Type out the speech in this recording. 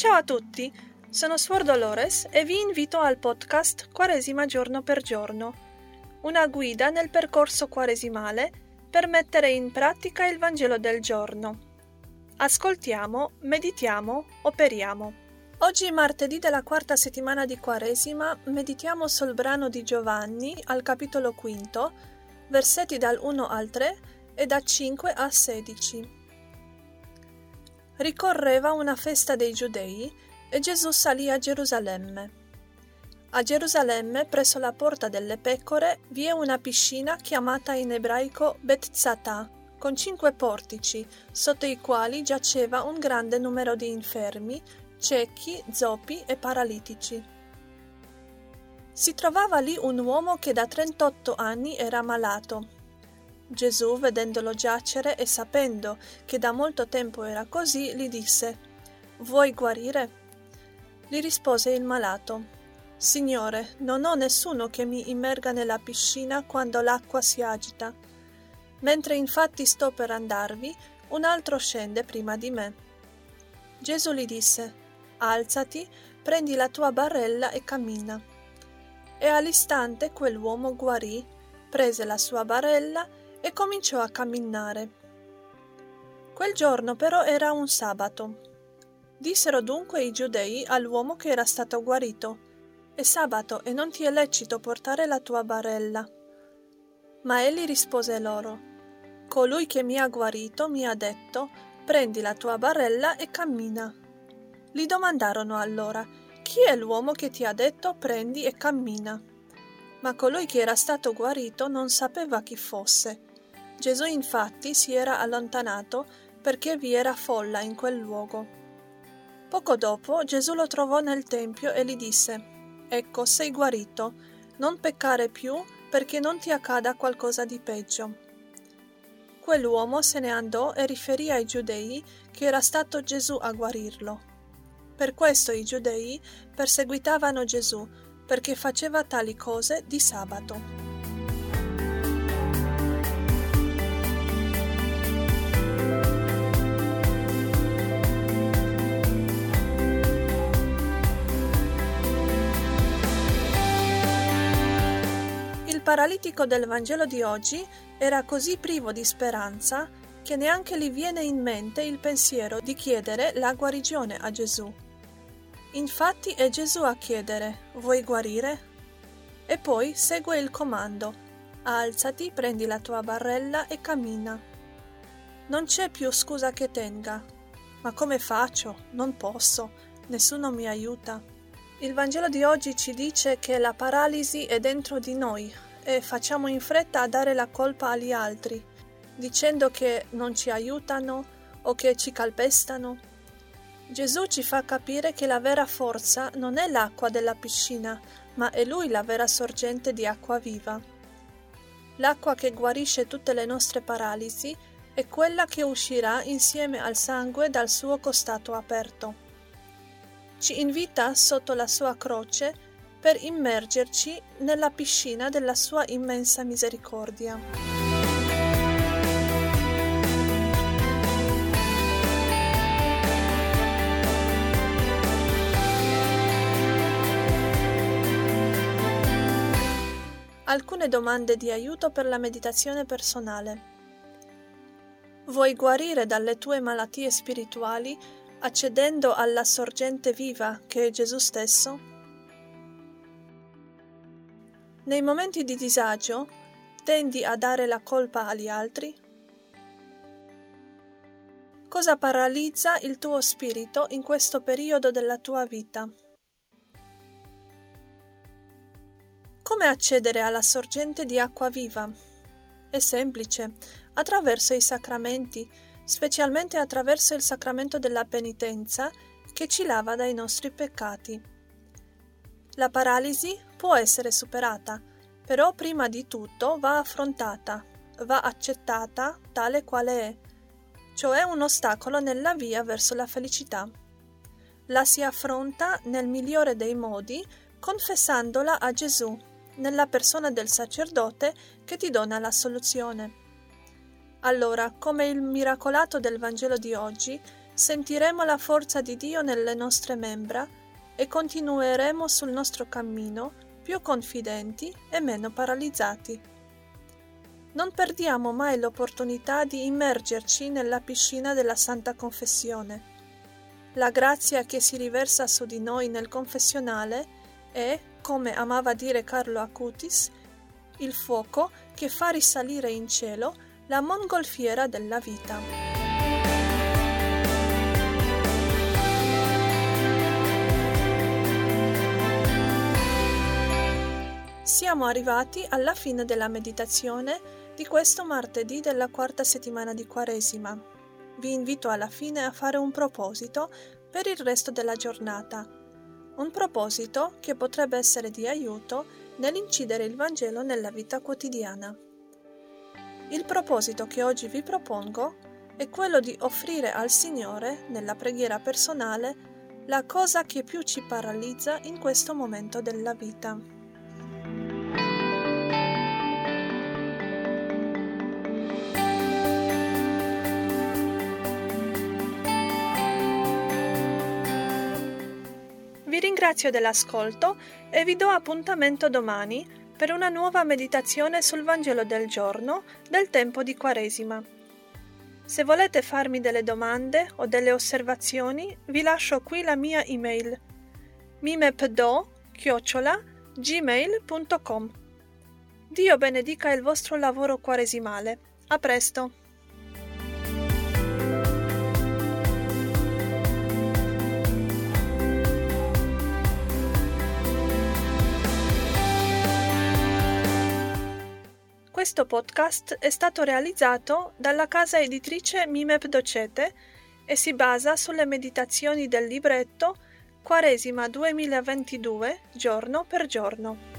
Ciao a tutti, sono Suor Dolores e vi invito al podcast Quaresima giorno per giorno, una guida nel percorso quaresimale per mettere in pratica il Vangelo del giorno. Ascoltiamo, meditiamo, operiamo. Oggi martedì della quarta settimana di Quaresima meditiamo sul brano di Giovanni al capitolo quinto, versetti dal 1 al 3 e da 5 a 16 ricorreva una festa dei giudei e Gesù salì a Gerusalemme. A Gerusalemme, presso la porta delle pecore, vi è una piscina chiamata in ebraico Betzatà, con cinque portici, sotto i quali giaceva un grande numero di infermi, ciechi, zoppi e paralitici. Si trovava lì un uomo che da 38 anni era malato Gesù, vedendolo giacere e sapendo che da molto tempo era così, gli disse Vuoi guarire? Gli rispose il malato Signore, non ho nessuno che mi immerga nella piscina quando l'acqua si agita. Mentre infatti sto per andarvi, un altro scende prima di me. Gesù gli disse Alzati, prendi la tua barella e cammina. E all'istante quell'uomo guarì, prese la sua barella e cominciò a camminare. Quel giorno però era un sabato. Dissero dunque i giudei all'uomo che era stato guarito, è sabato e non ti è lecito portare la tua barella. Ma egli rispose loro, Colui che mi ha guarito mi ha detto, prendi la tua barella e cammina. Gli domandarono allora, chi è l'uomo che ti ha detto prendi e cammina? Ma colui che era stato guarito non sapeva chi fosse Gesù infatti si era allontanato perché vi era folla in quel luogo. Poco dopo Gesù lo trovò nel Tempio e gli disse, Ecco, sei guarito, non peccare più perché non ti accada qualcosa di peggio. Quell'uomo se ne andò e riferì ai giudei che era stato Gesù a guarirlo. Per questo i giudei perseguitavano Gesù, perché faceva tali cose di sabato. Paralitico del Vangelo di oggi era così privo di speranza che neanche gli viene in mente il pensiero di chiedere la guarigione a Gesù. Infatti è Gesù a chiedere Vuoi guarire? E poi segue il comando Alzati, prendi la tua barella e cammina. Non c'è più scusa che tenga. Ma come faccio? Non posso. Nessuno mi aiuta. Il Vangelo di oggi ci dice che la paralisi è dentro di noi, e facciamo in fretta a dare la colpa agli altri, dicendo che non ci aiutano o che ci calpestano. Gesù ci fa capire che la vera forza non è l'acqua della piscina, ma è Lui la vera sorgente di acqua viva. L'acqua che guarisce tutte le nostre paralisi è quella che uscirà insieme al sangue dal suo costato aperto. Ci invita sotto la sua croce per immergerci nella piscina della sua immensa misericordia. Alcune domande di aiuto per la meditazione personale. Vuoi guarire dalle tue malattie spirituali accedendo alla sorgente viva che è Gesù stesso? Nei momenti di disagio tendi a dare la colpa agli altri? Cosa paralizza il tuo spirito in questo periodo della tua vita? Come accedere alla sorgente di acqua viva? È semplice, attraverso i sacramenti, specialmente attraverso il sacramento della penitenza che ci lava dai nostri peccati. La paralisi può essere superata, però prima di tutto va affrontata, va accettata tale quale è, cioè un ostacolo nella via verso la felicità. La si affronta nel migliore dei modi confessandola a Gesù, nella persona del sacerdote che ti dona la soluzione. Allora, come il miracolato del Vangelo di oggi, sentiremo la forza di Dio nelle nostre membra e continueremo sul nostro cammino più confidenti e meno paralizzati. Non perdiamo mai l'opportunità di immergerci nella piscina della Santa Confessione. La grazia che si riversa su di noi nel confessionale è, come amava dire Carlo Acutis, il fuoco che fa risalire in cielo la mongolfiera della vita. Siamo arrivati alla fine della meditazione di questo martedì della quarta settimana di Quaresima. Vi invito alla fine a fare un proposito per il resto della giornata. Un proposito che potrebbe essere di aiuto nell'incidere il Vangelo nella vita quotidiana. Il proposito che oggi vi propongo è quello di offrire al Signore, nella preghiera personale, la cosa che più ci paralizza in questo momento della vita. Ringrazio dell'ascolto e vi do appuntamento domani per una nuova meditazione sul Vangelo del giorno del tempo di Quaresima. Se volete farmi delle domande o delle osservazioni, vi lascio qui la mia email mimepdo-gmail.com Dio benedica il vostro lavoro quaresimale. A presto! Questo podcast è stato realizzato dalla casa editrice Mimep Docete e si basa sulle meditazioni del libretto Quaresima 2022 giorno per giorno.